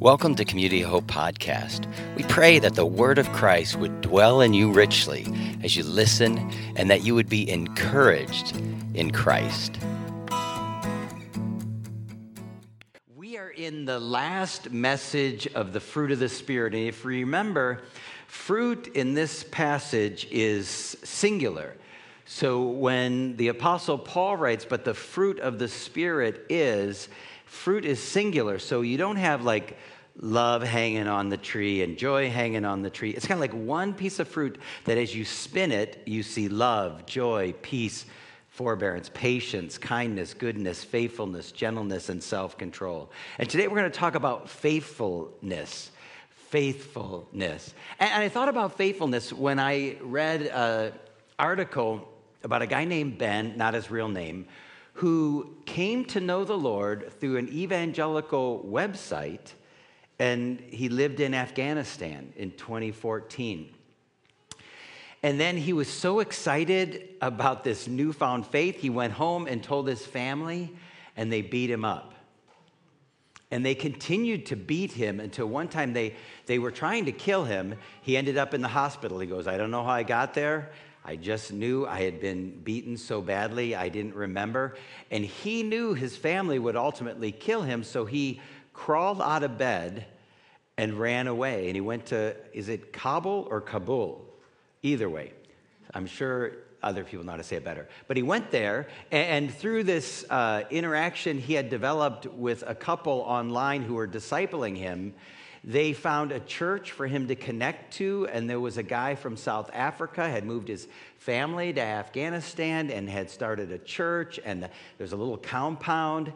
Welcome to Community Hope Podcast. We pray that the Word of Christ would dwell in you richly as you listen and that you would be encouraged in Christ. We are in the last message of the fruit of the Spirit. And if you remember, fruit in this passage is singular. So when the Apostle Paul writes, but the fruit of the Spirit is, fruit is singular. So you don't have like love hanging on the tree and joy hanging on the tree. It's kind of like one piece of fruit that as you spin it, you see love, joy, peace, forbearance, patience, kindness, goodness, faithfulness, gentleness, and self control. And today we're going to talk about faithfulness. Faithfulness. And, I thought about faithfulness when I read an article about a guy named Ben, not his real name, who came to know the Lord through an evangelical website and he lived in Afghanistan in 2014. And then he was so excited about this newfound faith, he went home and told his family, and they beat him up. And they continued to beat him until one time they, they were trying to kill him. He ended up in the hospital. He goes, I don't know how I got there. I just knew I had been beaten so badly, I didn't remember. And he knew his family would ultimately kill him, so he crawled out of bed and ran away. And he went to, is it Kabul or Kabul? Either way. I'm sure other people know how to say it better. But he went there, and through this uh, interaction he had developed with a couple online who were discipling him, they found a church for him to connect to, and there was a guy from South Africa had moved his family to Afghanistan and had started a church, and there's a little compound.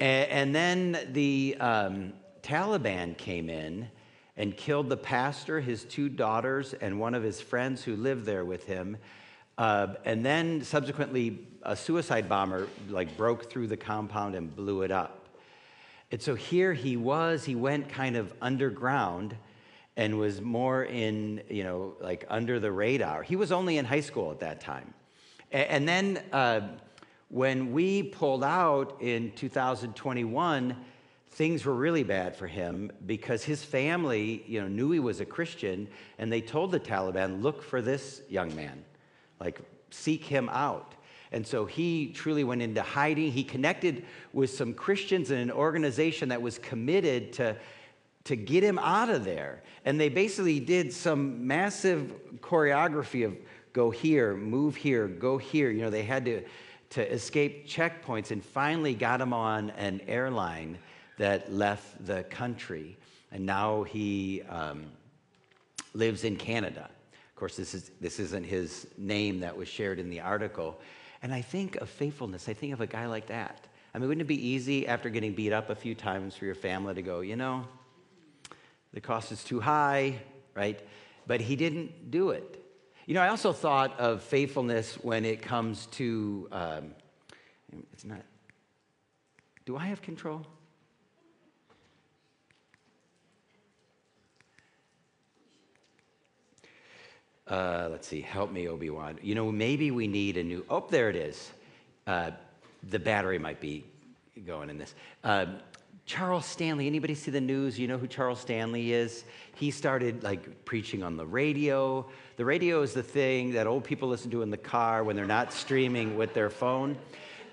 And, then the um, Taliban came in and killed the pastor, his two daughters, and one of his friends who lived there with him. Uh, and then subsequently, a suicide bomber like broke through the compound and blew it up. And so here he was. He went kind of underground and was more in, you know, like under the radar. He was only in high school at that time. And then uh, when we pulled out in 2021, things were really bad for him because his family, you know, knew he was a Christian, and they told the Taliban, "Look for this young man, like seek him out." And so he truly went into hiding. He connected with some Christians in an organization that was committed to, to get him out of there. And they basically did some massive choreography of go here, move here, go here. You know, they had to, to escape checkpoints and finally got him on an airline that left the country, and now he um, lives in Canada. Of course, this, is, this isn't his name that was shared in the article. And I think of faithfulness, I think of a guy like that. I mean, wouldn't it be easy after getting beat up a few times for your family to go, you know, the cost is too high, right? But he didn't do it. You know, I also thought of faithfulness when it comes to, um, it's not, do I have control? Uh, let's see, help me, Obi Wan. You know, maybe we need a new. Oh, there it is. Uh, the battery might be going in this. Uh, Charles Stanley. Anybody see the news? You know who Charles Stanley is? He started like preaching on the radio. The radio is the thing that old people listen to in the car when they're not streaming with their phone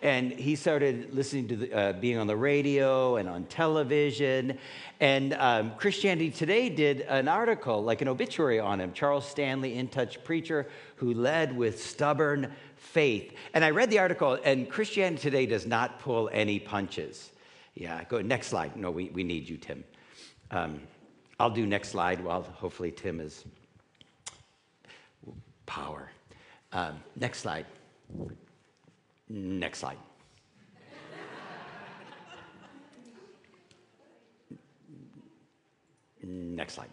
and he started listening to the, uh, being on the radio and on television. And um, Christianity Today did an article, like an obituary on him Charles Stanley, in touch preacher who led with stubborn faith. And I read the article, and Christianity Today does not pull any punches. Yeah, go next slide. No, we, we need you, Tim. Um, I'll do next slide while hopefully Tim is power. Um, next slide. Next slide. Next slide.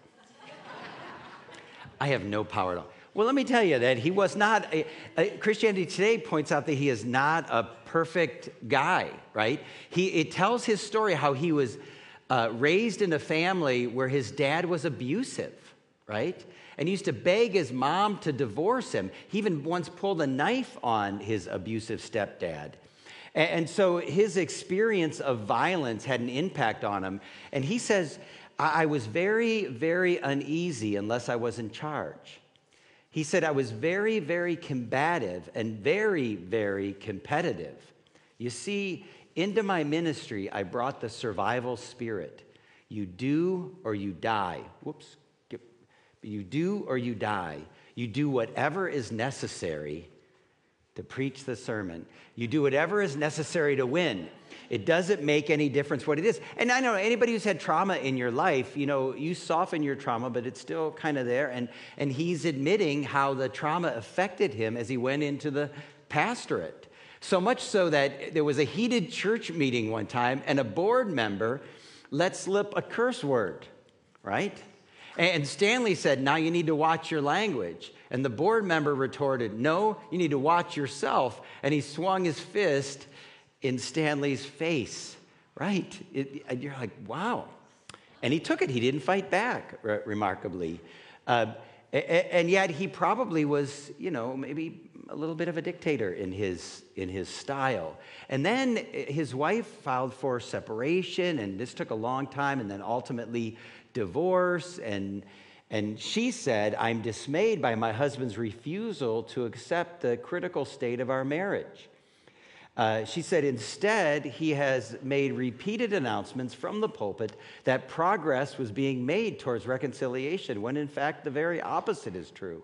I have no power at all. Well, let me tell you that he was not, a, a, Christianity Today points out that he is not a perfect guy, right? He, it tells his story how he was uh, raised in a family where his dad was abusive, right? And used to beg his mom to divorce him. He even once pulled a knife on his abusive stepdad. And so his experience of violence had an impact on him. And he says, I was very, very uneasy unless I was in charge. He said, I was very, very combative and very, very competitive. You see, into my ministry, I brought the survival spirit. You do or you die. Whoops. You do or you die. You do whatever is necessary to preach the sermon. You do whatever is necessary to win. It doesn't make any difference what it is. And I know anybody who's had trauma in your life, you know, you soften your trauma, but it's still kind of there. And, and he's admitting how the trauma affected him as he went into the pastorate. So much so that there was a heated church meeting one time, and a board member let slip a curse word, right? And Stanley said, Now you need to watch your language. And the board member retorted, No, you need to watch yourself. And he swung his fist in Stanley's face, right? It, and you're like, wow. And he took it. He didn't fight back, re- remarkably. Uh, and yet he probably was, you know, maybe a little bit of a dictator in his, in his style. And then his wife filed for separation, and this took a long time, and then ultimately divorce. And, and she said, I'm dismayed by my husband's refusal to accept the critical state of our marriage. Uh, she said, instead, he has made repeated announcements from the pulpit that progress was being made towards reconciliation, when in fact the very opposite is true.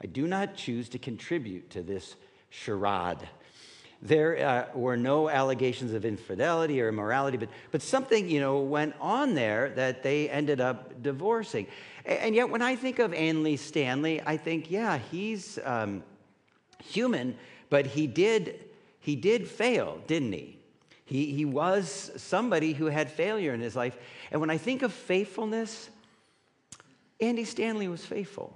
I do not choose to contribute to this charade. There uh, were no allegations of infidelity or immorality, but, but something, you know, went on there that they ended up divorcing. And yet, when I think of Andy Stanley, I think, yeah, he's um, human, but he did he did fail, didn't he? He, he was somebody who had failure in his life. And when I think of faithfulness, Andy Stanley was faithful,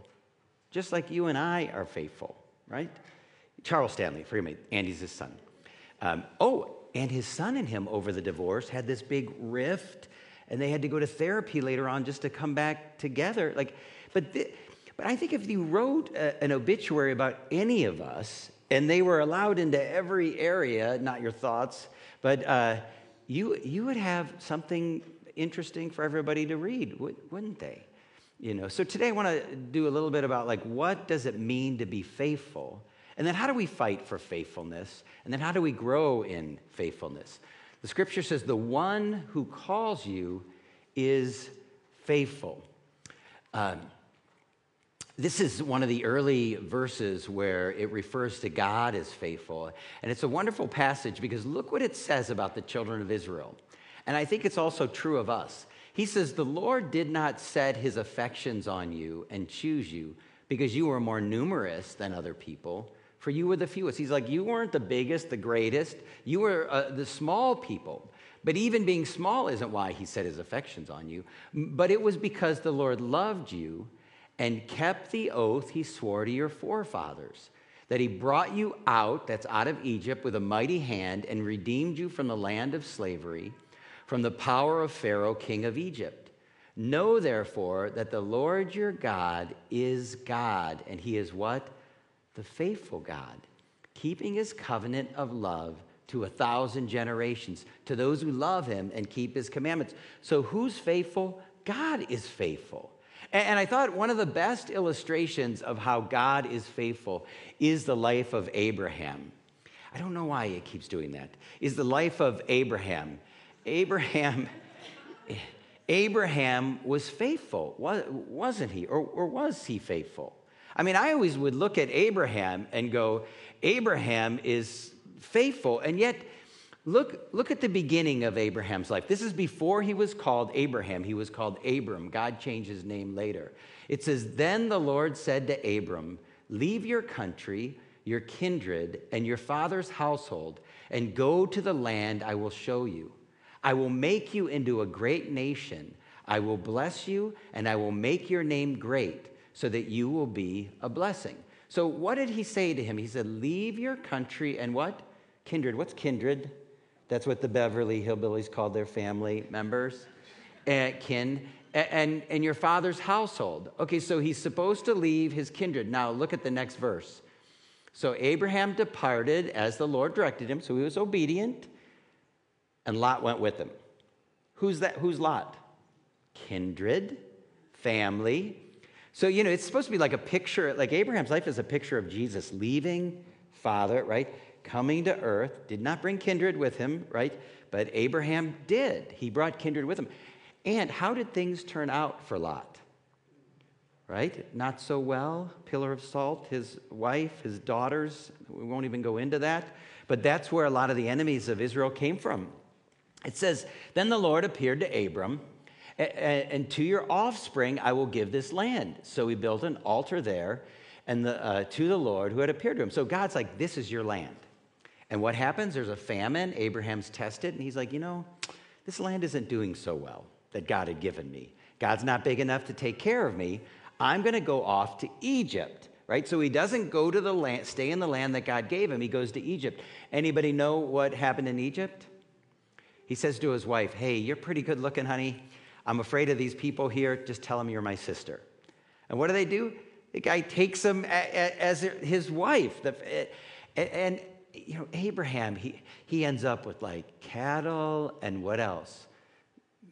just like you and I are faithful, right? Charles Stanley, forgive me, Andy's his son. Um, oh, and his son and him over the divorce had this big rift, and they had to go to therapy later on just to come back together. Like, but, th- but I think if you wrote a, an obituary about any of us, and they were allowed into every area, not your thoughts, but uh, you, you would have something interesting for everybody to read, wouldn't they? You know, so today I want to do a little bit about like what does it mean to be faithful? And then how do we fight for faithfulness? And then how do we grow in faithfulness? The scripture says the one who calls you is faithful. Um, this is one of the early verses where it refers to God as faithful. And it's a wonderful passage because look what it says about the children of Israel. And I think it's also true of us. He says, The Lord did not set his affections on you and choose you because you were more numerous than other people, for you were the fewest. He's like, You weren't the biggest, the greatest, you were uh, the small people. But even being small isn't why he set his affections on you, but it was because the Lord loved you and kept the oath he swore to your forefathers that he brought you out, that's out of Egypt, with a mighty hand and redeemed you from the land of slavery, from the power of Pharaoh, king of Egypt. Know therefore that the Lord your God is God, and he is what? The faithful God, keeping his covenant of love to a thousand generations, to those who love him and keep his commandments. So who's faithful? God is faithful. And I thought one of the best illustrations of how God is faithful is the life of Abraham. I don't know why it keeps doing that. Is the life of Abraham. Abraham Abraham was faithful, wasn't he? Or, or was he faithful? I mean, I always would look at Abraham and go, Abraham is faithful, and yet Look, look at the beginning of Abraham's life. This is before he was called Abraham. He was called Abram. God changed his name later. It says, Then the Lord said to Abram, Leave your country, your kindred, and your father's household, and go to the land I will show you. I will make you into a great nation. I will bless you, and I will make your name great, so that you will be a blessing. So, what did he say to him? He said, Leave your country and what? Kindred. What's kindred? That's what the Beverly Hillbillies called their family members, and kin, and, and your father's household. Okay, so he's supposed to leave his kindred. Now look at the next verse. So Abraham departed as the Lord directed him, so he was obedient, and Lot went with him. Who's that? Who's Lot? kindred, family. So, you know, it's supposed to be like a picture, like Abraham's life is a picture of Jesus leaving father, right? Coming to earth, did not bring kindred with him, right? But Abraham did. He brought kindred with him. And how did things turn out for Lot? Right? Not so well. Pillar of salt, his wife, his daughters. We won't even go into that. But that's where a lot of the enemies of Israel came from. It says, Then the Lord appeared to Abram, and to your offspring I will give this land. So he built an altar there and the, uh, to the Lord who had appeared to him. So God's like, This is your land. And what happens? There's a famine. Abraham's tested, and he's like, You know, this land isn't doing so well that God had given me. God's not big enough to take care of me. I'm going to go off to Egypt, right? So he doesn't go to the land, stay in the land that God gave him. He goes to Egypt. Anybody know what happened in Egypt? He says to his wife, Hey, you're pretty good looking, honey. I'm afraid of these people here. Just tell them you're my sister. And what do they do? The guy takes him as his wife. And, you know, Abraham, he, he ends up with like cattle and what else?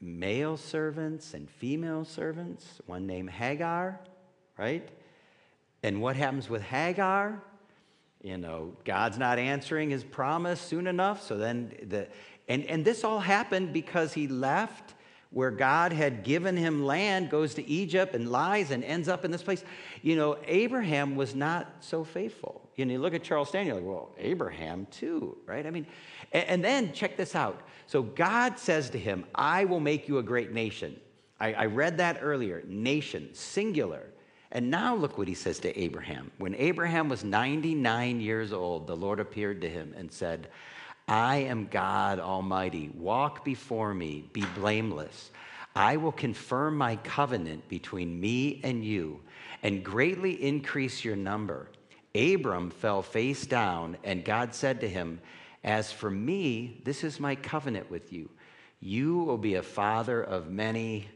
Male servants and female servants, one named Hagar, right? And what happens with Hagar? You know, God's not answering his promise soon enough. So then the, and, and this all happened because he left where God had given him land, goes to Egypt and lies and ends up in this place. You know, Abraham was not so faithful. You know, you look at Charles Stanley, like, well, Abraham too, right? I mean, and, and, then check this out. So God says to him, I will make you a great nation. I, I read that earlier nation, singular. And now look what he says to Abraham. When Abraham was 99 years old, the Lord appeared to him and said, I am God Almighty. Walk before me, be blameless. I will confirm my covenant between me and you and greatly increase your number. Abram fell face down, and God said to him, As for me, this is my covenant with you. You will be a father of many,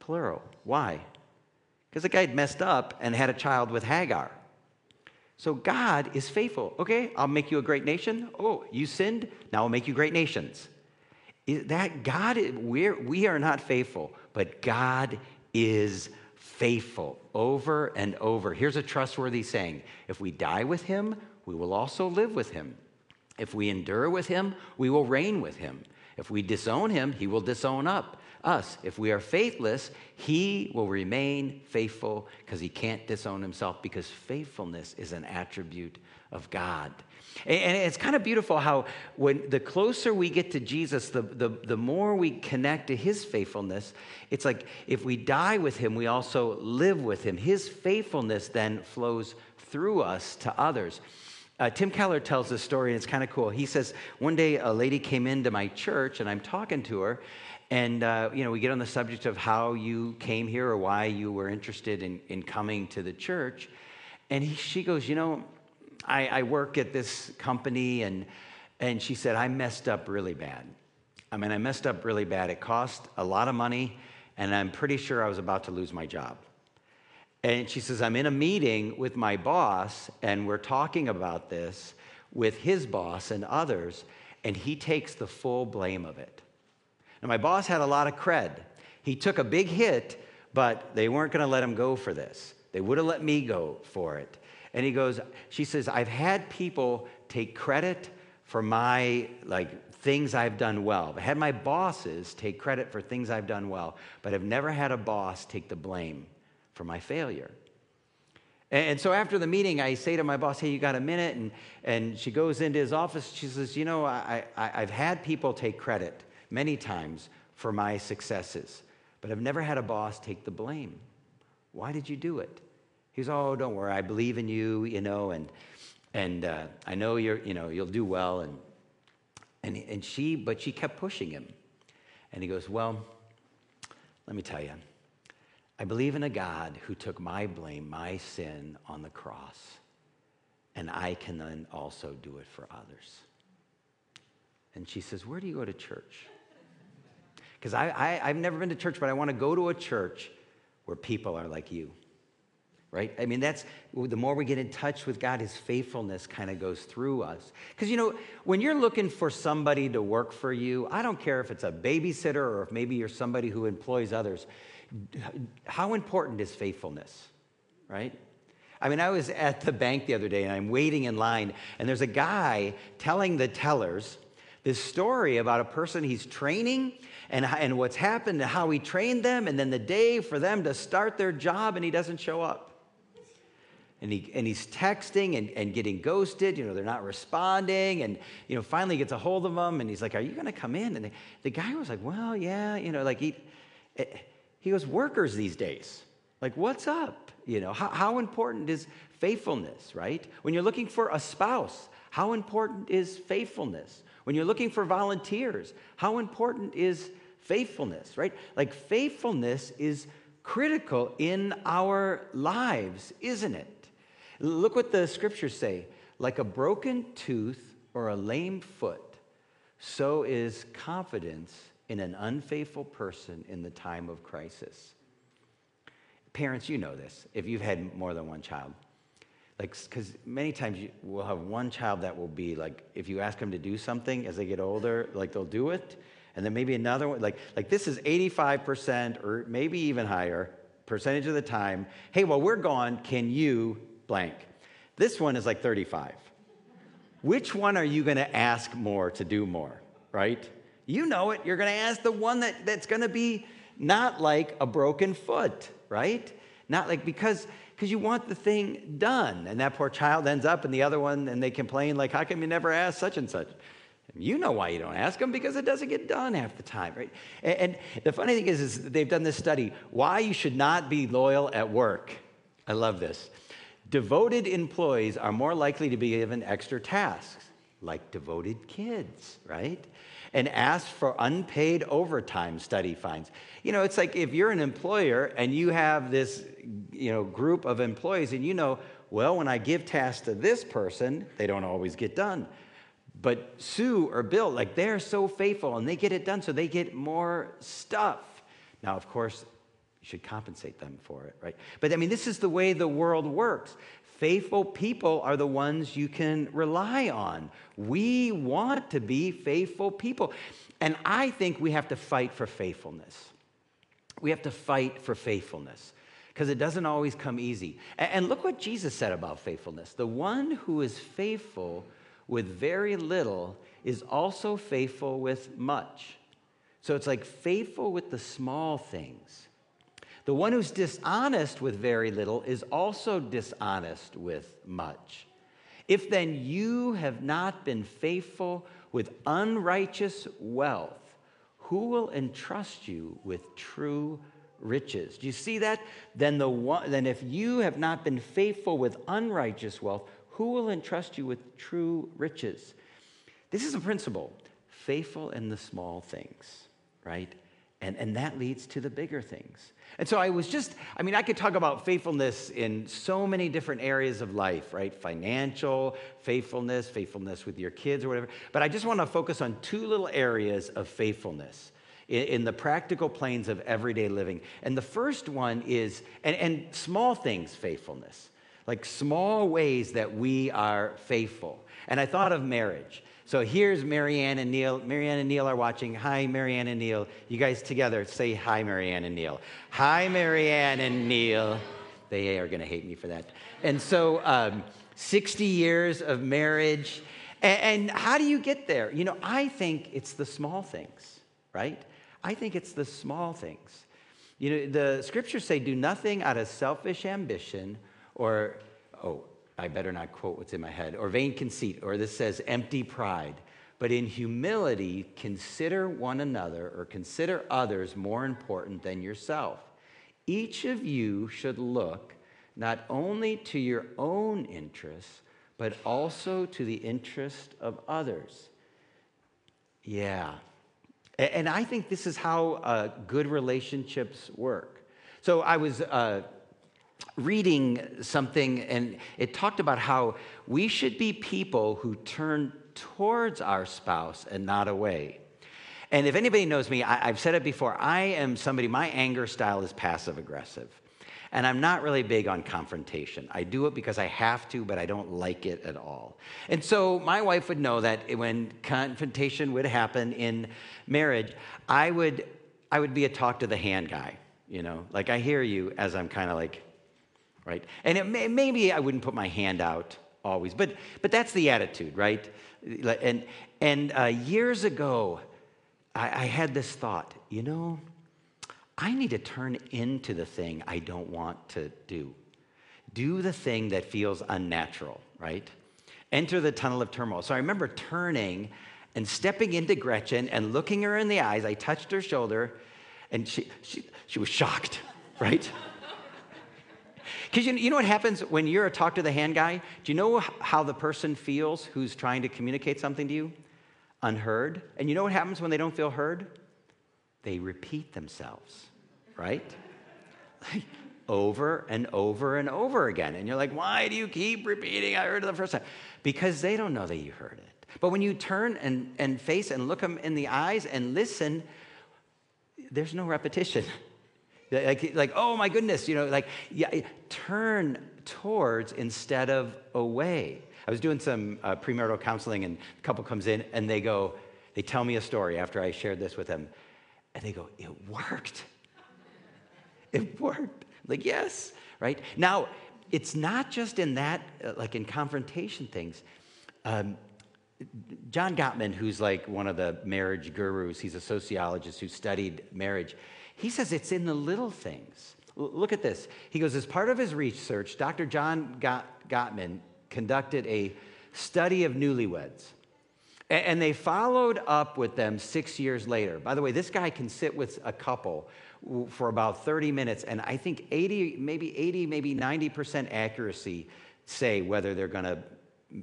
plural. Why? Because the guy had messed up and had a child with Hagar. So God is faithful. Okay, I'll make you a great nation. Oh, you sinned. Now I'll make you great nations. Is That God, we're, we are not faithful, but God is faithful over and over. Here's a trustworthy saying if we die with him, we will also live with him. If we endure with him, we will reign with him. If we disown him, he will disown up us. If we are faithless, he will remain faithful because he can't disown himself because faithfulness is an attribute of God. And it's kind of beautiful how when the closer we get to Jesus, the, the, the more we connect to his faithfulness. It's like if we die with him, we also live with him. His faithfulness then flows through us to others. Uh, Tim Keller tells this story, and it's kind of cool. He says, One day a lady came into my church, and I'm talking to her, and, uh, you know, we get on the subject of how you came here or why you were interested in, in coming to the church. And he, she goes, You know, I, I work at this company, and, and she said, I messed up really bad. I mean, I messed up really bad. It cost a lot of money, and I'm pretty sure I was about to lose my job. And she says, I'm in a meeting with my boss, and we're talking about this with his boss and others, and he takes the full blame of it. Now, my boss had a lot of cred. He took a big hit, but they weren't going to let him go for this. They would have let me go for it. And he goes, she says, I've had people take credit for my like things I've done well. I've had my bosses take credit for things I've done well, but I've never had a boss take the blame for my failure. And so after the meeting, I say to my boss, Hey, you got a minute? And, and she goes into his office. She says, You know, I, I, I've had people take credit many times for my successes, but I've never had a boss take the blame. Why did you do it? He He's, oh, don't worry, I believe in you, you know, and and uh, I know you're, you know, you'll do well. And and and she, but she kept pushing him, and he goes, well, let me tell you, I believe in a God who took my blame, my sin on the cross, and I can then also do it for others. And she says, where do you go to church? Because I, I, I've never been to church, but I want to go to a church where people are like you. right? I mean, that's the more we get in touch with God, His faithfulness kind of goes through us. Because, you know, when you're looking for somebody to work for you, I don't care if it's a babysitter or if maybe you're somebody who employs others, how important is faithfulness, right? I mean, I was at the bank the other day and I'm waiting in line, and there's a guy telling the tellers this story about a person he's training and, and what's happened and how he trained them, and then the day for them to start their job, and he doesn't show up and, he, and he's texting and, and getting ghosted. You know, they're not responding. And, you know, finally gets a hold of them and he's like, Are you going to come in? And the, the guy was like, Well, yeah. You know, like he, eh, he goes, Workers these days. Like, what's up? You know, how, how important is faithfulness, right? When you're looking for a spouse, how important is faithfulness? When you're looking for volunteers, how important is faithfulness, right? Like, faithfulness is critical in our lives, isn't it? Look what the scriptures say like a broken tooth or a lame foot, so is confidence in an unfaithful person in the time of crisis. Parents, you know this if you've had more than one child. Like, because many times you will have one child that will be like, if you ask them to do something as they get older, like they'll do it. And then maybe another one, like, like this is 85% or maybe even higher percentage of the time. Hey, while we're gone, can you blank. This one is like 35. Which one are you going to ask more to do more, right? You know it. You're going to ask the one that, that's going to be not like a broken foot, right? Not like because because you want the thing done. And that poor child ends up in the other one and they complain, like, how come you never ask such and such? You know why you don't ask them because it doesn't get done half the time, right? And, and the funny thing is, is they've done this study why you should not be loyal at work. I love this. Devoted employees are more likely to be given extra tasks, like devoted kids, right? And ask for unpaid overtime, study finds. You know, it's like if you're an employer and you have this, you know, group of employees and you know, well, when I give tasks to this person, they don't always get done. But Sue or Bill, like they're so faithful and they get it done, so they get more stuff. Now, of course, you should compensate them for it, right? But I mean, this is the way the world works. Faithful people are the ones you can rely on. We want to be faithful people. And I think we have to fight for faithfulness. We have to fight for faithfulness because it doesn't always come easy. And look what Jesus said about faithfulness the one who is faithful with very little is also faithful with much. So it's like faithful with the small things the one who's dishonest with very little is also dishonest with much. If then you have not been faithful with unrighteous wealth, who will entrust you with true riches? Do you see that? Then, the one, then if you have not been faithful with unrighteous wealth, who will entrust you with true riches? This is a principle faithful in the small things, right? And, and that leads to the bigger things. And so I was just, I mean, I could talk about faithfulness in so many different areas of life, right? Financial, faithfulness, faithfulness with your kids or whatever. But I just want to focus on two little areas of faithfulness in, in the practical planes of everyday living. And the first one is, and, and small things faithfulness, like small ways that we are faithful. And I thought of marriage. So here's Marianne and Neil. Marianne and Neil are watching. Hi, Marianne and Neil. You guys together say hi, Marianne and Neil. Hi, Marianne and Neil. They are going to hate me for that. And so, um, 60 years of marriage. And, and how do you get there? You know, I think it's the small things, right? I think it's the small things. You know, the scriptures say, do nothing out of selfish ambition or, oh, I better not quote what's in my head, or vain conceit, or this says empty pride. But in humility, consider one another or consider others more important than yourself. Each of you should look not only to your own interests, but also to the interest of others. Yeah. And I think this is how uh, good relationships work. So I was. Uh, reading something, and it talked about how we should be people who turn towards our spouse and not away. And if anybody knows me, I, have said it before, I am somebody, my anger style is passive aggressive. And I'm not really big on confrontation. I do it because I have to, but I don't like it at all. And so my wife would know that when confrontation would happen in marriage, I would, I would be a talk to the hand guy, you know, like I hear you as I'm kind of like, right? And it may, maybe I wouldn't put my hand out always, but, but that's the attitude, right? And, and uh, years ago, I, I had this thought, you know, I need to turn into the thing I don't want to do. Do the thing that feels unnatural, right? Enter the tunnel of turmoil. So I remember turning and stepping into Gretchen and looking her in the eyes. I touched her shoulder and she, she, she was shocked, right? Because you, you know what happens when you're a talk to the hand guy? Do you know how the person feels who's trying to communicate something to you? Unheard. And you know what happens when they don't feel heard? They repeat themselves right? over and over and over again. And you're like, why do you keep repeating? I heard it the first time. Because they don't know that you heard it. But when you turn and, and face and look them in the eyes and listen, there's no repetition. like, like, oh my goodness, you know, like, yeah, turn towards instead of away. I was doing some uh, premarital counseling, and a couple comes in and they go, they tell me a story after I shared this with them, and they go, it worked. It worked. Like, yes, right? Now, it's not just in that, uh, like in confrontation things. Um, John Gottman, who's like one of the marriage gurus, he's a sociologist who studied marriage, he says it's in the little things. L- look at this. He goes, as part of his research, Dr. John Got- Gottman conducted a study of newlyweds. And they followed up with them six years later. By the way, this guy can sit with a couple for about 30 minutes, and I think 80, maybe 80, maybe 90% accuracy say whether they're going to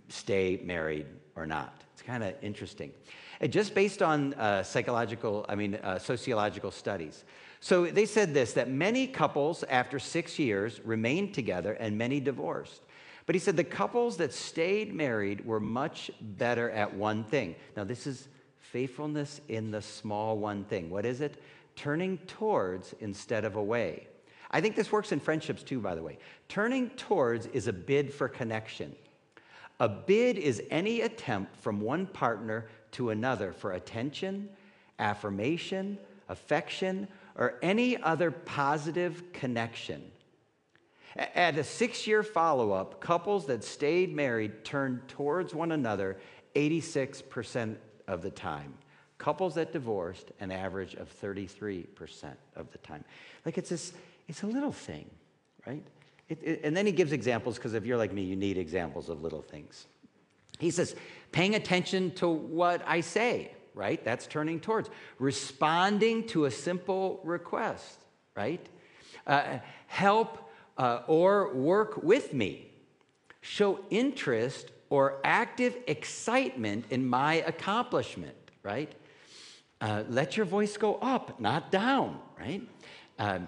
stay married or not. It's kind of interesting. Just based on uh, psychological, I mean, uh, sociological studies. So they said this that many couples after six years remained together and many divorced. But he said the couples that stayed married were much better at one thing. Now, this is faithfulness in the small one thing. What is it? turning towards instead of away. I think this works in friendships too, by the way. Turning towards is a bid for connection. A bid is any attempt from one partner to another for attention, affirmation, affection, or any other positive connection. At a six year follow up, couples that stayed married turned towards one another 86% of the time. Couples that divorced, an average of 33% of the time. Like it's this, it's a little thing, right? It, it, and then he gives examples because if you're like me, you need examples of little things. He says, paying attention to what I say, right? That's turning towards. Responding to a simple request, right? Uh, help uh, or work with me. Show interest or active excitement in my accomplishment, right? Uh, let your voice go up, not down, right? Um,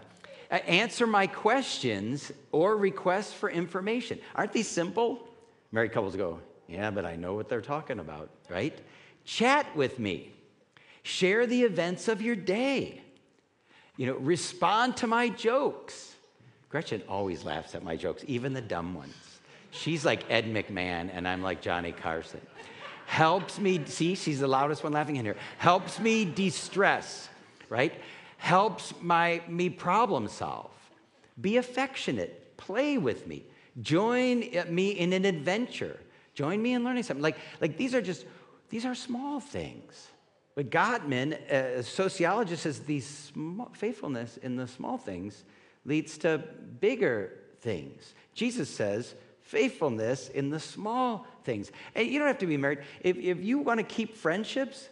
answer my questions or requests for information. Aren't these simple? Married couples go, yeah, but I know what they're talking about, right? Chat with me. Share the events of your day. You know, respond to my jokes. Gretchen always laughs at my jokes, even the dumb ones. She's like Ed McMahon, and I'm like Johnny Carson helps me, see, she's the loudest one laughing in here, helps me de stress, right? Helps my, me problem solve. Be affectionate, play with me, join uh, me in an adventure, join me in learning something. Like, like these are just, these are small things. But Gottman, a uh, sociologist, says these small, faithfulness in the small things leads to bigger things. Jesus says, faithfulness in the small things. And you don't have to be married. If, if you want to keep friendships,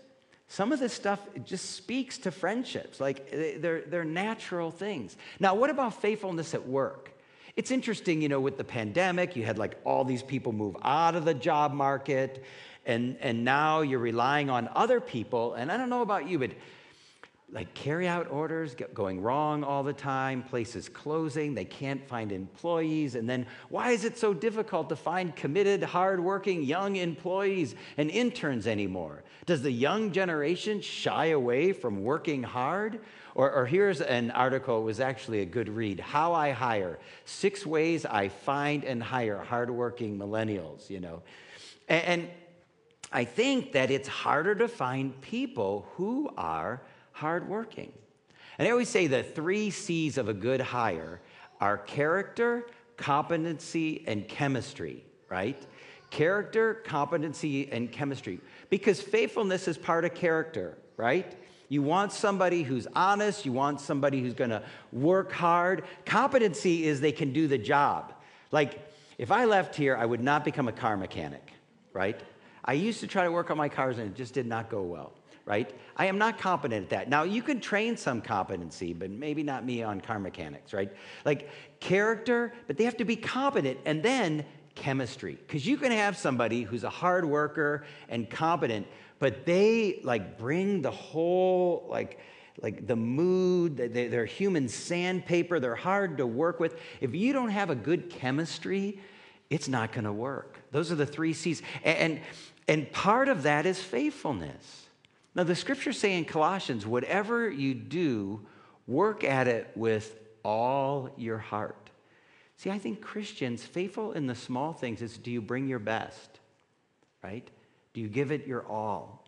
some of this stuff just speaks to friendships. Like they're, they're natural things. Now, what about faithfulness at work? It's interesting, you know, with the pandemic, you had like all these people move out of the job market, and, and now you're relying on other people. And I don't know about you, but like carry out orders going wrong all the time, places closing, they can't find employees. And then why is it so difficult to find committed, hardworking young employees and interns anymore? Does the young generation shy away from working hard? Or, or here's an article, it was actually a good read How I Hire Six Ways I Find and Hire Hardworking Millennials, you know. and, and I think that it's harder to find people who are hardworking. And I always say the three C's of a good hire are character, competency, and chemistry, right? Character, competency, and chemistry. Because faithfulness is part of character, right? You want somebody who's honest, you want somebody who's gonna work hard. Competency is they can do the job. Like, if I left here, I would not become a car mechanic, right? I used to try to work on my cars and it just did not go well right? I am not competent at that. Now, you can train some competency, but maybe not me on car mechanics, right? Like character, but they have to be competent. And then chemistry, because you can have somebody who's a hard worker and competent, but they like bring the whole, like, like the mood, they're human sandpaper, they're hard to work with. If you don't have a good chemistry, it's not going to work. Those are the three C's. And, and part of that is faithfulness. Now, the scriptures say in Colossians, whatever you do, work at it with all your heart. See, I think Christians, faithful in the small things, is do you bring your best, right? Do you give it your all?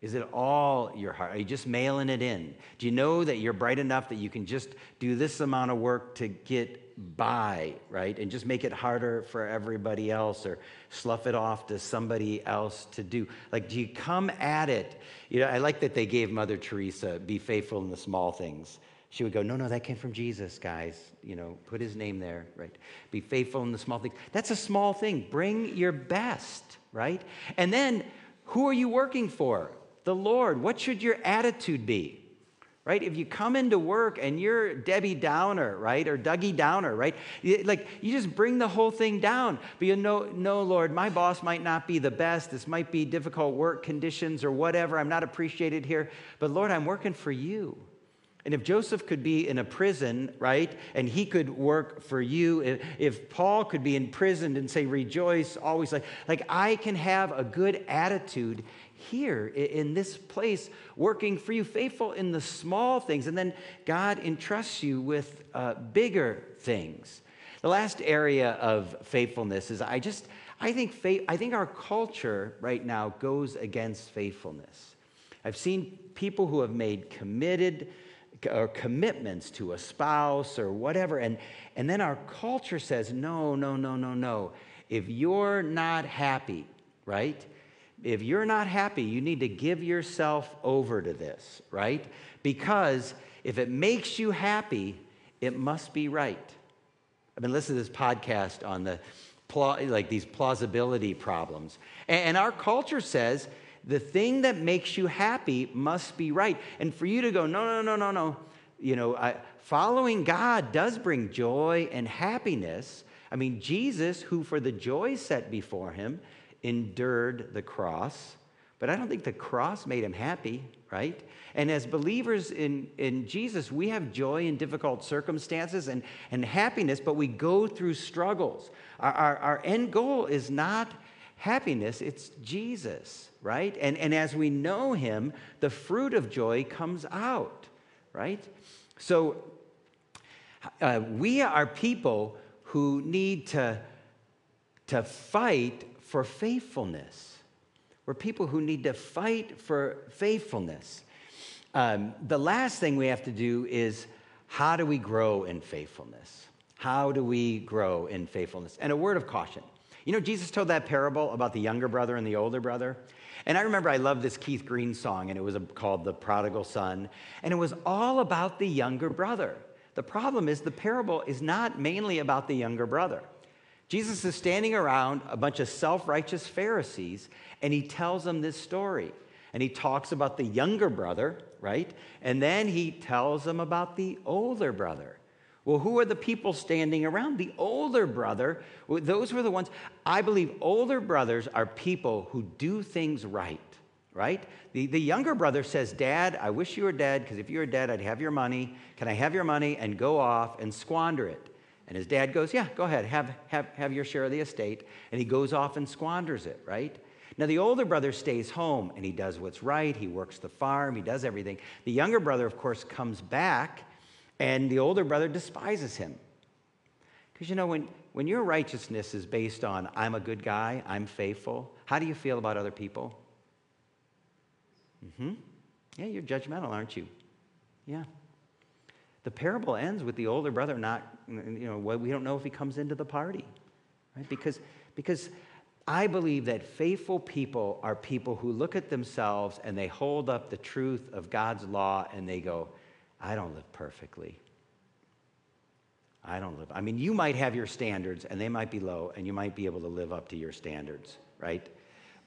Is it all your heart? Are you just mailing it in? Do you know that you're bright enough that you can just do this amount of work to get by, right? And just make it harder for everybody else or slough it off to somebody else to do. Like, do you come at it? You know, I like that they gave Mother Teresa, be faithful in the small things. She would go, no, no, that came from Jesus, guys. You know, put his name there, right? Be faithful in the small things. That's a small thing. Bring your best, right? And then, who are you working for? The Lord. What should your attitude be? Right? If you come into work and you're Debbie Downer, right, or Dougie Downer, right, like you just bring the whole thing down. But you know, no, Lord, my boss might not be the best. This might be difficult work conditions or whatever. I'm not appreciated here, but Lord, I'm working for you. And if Joseph could be in a prison, right, and he could work for you, if, Paul could be imprisoned and say, rejoice, always like, like I can have a good attitude here in this place working for you, faithful in the small things. And then God entrusts you with uh, bigger things. The last area of faithfulness is I just, I think, faith, I think our culture right now goes against faithfulness. I've seen people who have made committed or commitments to a spouse or whatever, and, and then our culture says, no, no, no, no, no. If you're not happy, right? If you're not happy, you need to give yourself over to this, right? Because if it makes you happy, it must be right. I've been listening to this podcast on the like these plausibility problems. And our culture says the thing that makes you happy must be right. And for you to go, no, no, no, no, no, you know, I, following God does bring joy and happiness. I mean, Jesus, who for the joy set before him, endured the cross, but I don't think the cross made him happy, right? And as believers in, in Jesus, we have joy in difficult circumstances and, and happiness, but we go through struggles. Our, our, our end goal is not happiness, it's Jesus, right? And, and as we know him, the fruit of joy comes out, right? So uh, we are people who need to, to fight for faithfulness. We're people who need to fight for faithfulness. Um, the last thing we have to do is how do we grow in faithfulness? How do we grow in faithfulness? And a word of caution. You know, Jesus told that parable about the younger brother and the older brother. And I remember I loved this Keith Green song, and it was called The Prodigal Son. And it was all about the younger brother. The problem is the parable is not mainly about the younger brother. Jesus is standing around a bunch of self righteous Pharisees, and he tells them this story. And he talks about the younger brother, right? And then he tells them about the older brother. Well, who are the people standing around? The older brother. Those were the ones. I believe older brothers are people who do things right, right? The, the younger brother says, Dad, I wish you were dead, because if you were dead, I'd have your money. Can I have your money and go off and squander it? And his dad goes, Yeah, go ahead, have, have, have your share of the estate. And he goes off and squanders it, right? Now, the older brother stays home and he does what's right. He works the farm, he does everything. The younger brother, of course, comes back and the older brother despises him. Because you know, when, when your righteousness is based on, I'm a good guy, I'm faithful, how do you feel about other people? Mm-hmm. Yeah, you're judgmental, aren't you? Yeah. The parable ends with the older brother not, you know, we don't know if he comes into the party, right? Because, because I believe that faithful people are people who look at themselves and they hold up the truth of God's law and they go, I don't live perfectly. I don't live. I mean, you might have your standards and they might be low and you might be able to live up to your standards, right?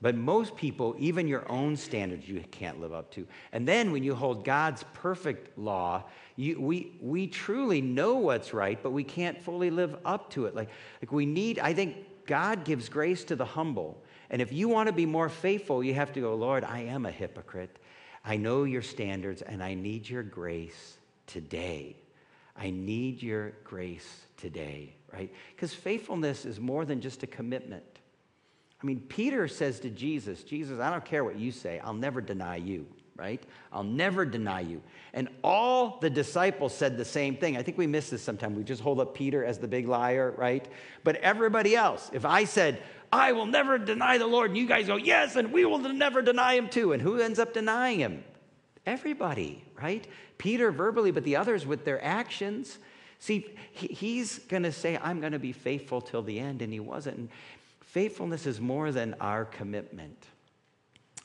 But most people, even your own standards, you can't live up to. And then when you hold God's perfect law, you, we, we truly know what's right, but we can't fully live up to it. Like, like we need, I think God gives grace to the humble. And if you want to be more faithful, you have to go, Lord, I am a hypocrite. I know your standards and I need your grace today. I need your grace today, right? Because faithfulness is more than just a commitment. I mean, Peter says to Jesus, Jesus, I don't care what you say, I'll never deny you right? I'll never deny you. And all the disciples said the same thing. I think we miss this sometimes. We just hold up Peter as the big liar, right? But everybody else, if I said, I will never deny the Lord, and you guys go, yes, and we will never deny him too. And who ends up denying him? Everybody, right? Peter verbally, but the others with their actions. See, he's going to say, I'm going to be faithful till the end, and he wasn't. And faithfulness is more than our commitment.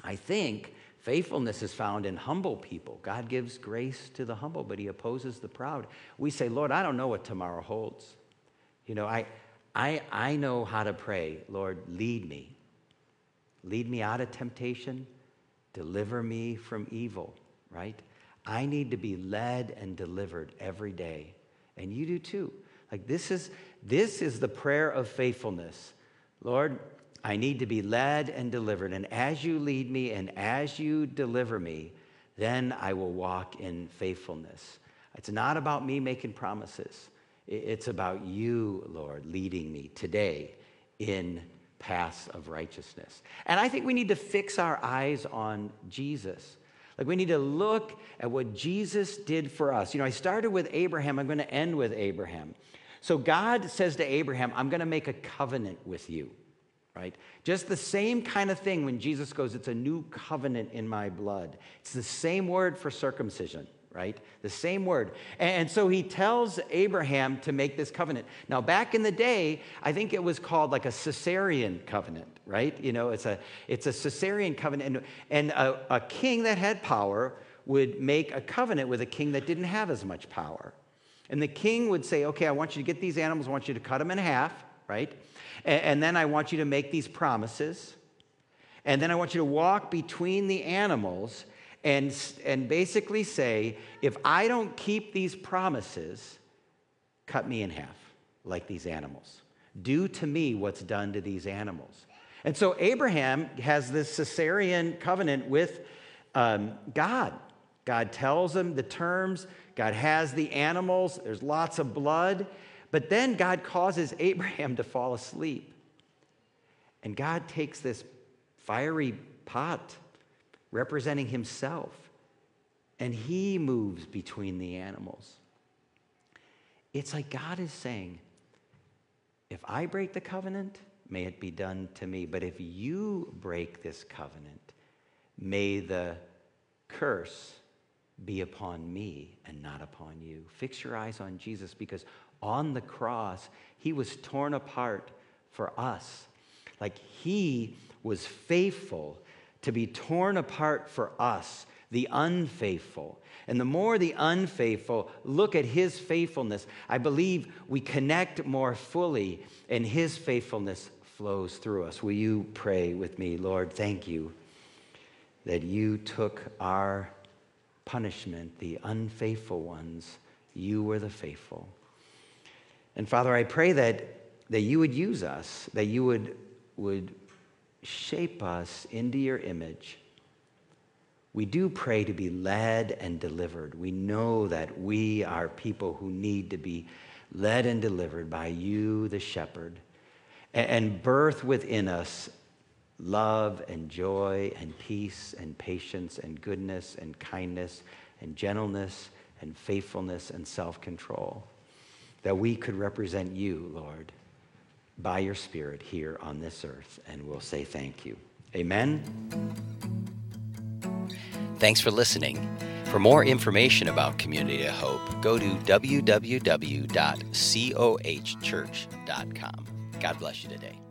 I think Faithfulness is found in humble people. God gives grace to the humble, but he opposes the proud. We say, Lord, I don't know what tomorrow holds. You know, I, I, I know how to pray. Lord, lead me. Lead me out of temptation. Deliver me from evil, right? I need to be led and delivered every day. And you do too. Like this is this is the prayer of faithfulness. Lord, I need to be led and delivered. And as you lead me and as you deliver me, then I will walk in faithfulness. It's not about me making promises, it's about you, Lord, leading me today in paths of righteousness. And I think we need to fix our eyes on Jesus. Like we need to look at what Jesus did for us. You know, I started with Abraham, I'm going to end with Abraham. So God says to Abraham, I'm going to make a covenant with you right? Just the same kind of thing when Jesus goes, It's a new covenant in my blood. It's the same word for circumcision, right? The same word. And so he tells Abraham to make this covenant. Now, back in the day, I think it was called like a suzerain covenant, right? You know, it's a, it's a suzerain covenant. And, and a, a king that had power would make a covenant with a king that didn't have as much power. And the king would say, Okay, I want you to get these animals, I want you to cut them in half, right? And, and then I want you to make these promises. And then I want you to walk between the animals and, and basically say, if I don't keep these promises, cut me in half like these animals. Do to me what's done to these animals. And so Abraham has this suzerain covenant with um, God. God tells him the terms, God has the animals, there's lots of blood, but then God causes Abraham to fall asleep. And God takes this fiery pot representing himself and he moves between the animals. It's like God is saying, if I break the covenant, may it be done to me. But if you break this covenant, may the curse be upon me and not upon you. Fix your eyes on Jesus because on the cross, he was torn apart for us. Like he was faithful to be torn apart for us, the unfaithful. And the more the unfaithful look at his faithfulness, I believe we connect more fully and his faithfulness flows through us. Will you pray with me? Lord, thank you that you took our punishment, the unfaithful ones. You were the faithful. And Father, I pray that, that you would use us, that you would, would shape us into your image, we do pray to be led and delivered. We know that we are people who need to be led and delivered by you, the shepherd, and birth within us love and joy and peace and patience and goodness and kindness and gentleness and faithfulness and self control. That we could represent you, Lord, by your Spirit here on this earth. And we'll say thank you. Amen. Thanks for listening. For more information about Community of Hope, go to www.cohchurch.com. God bless you today.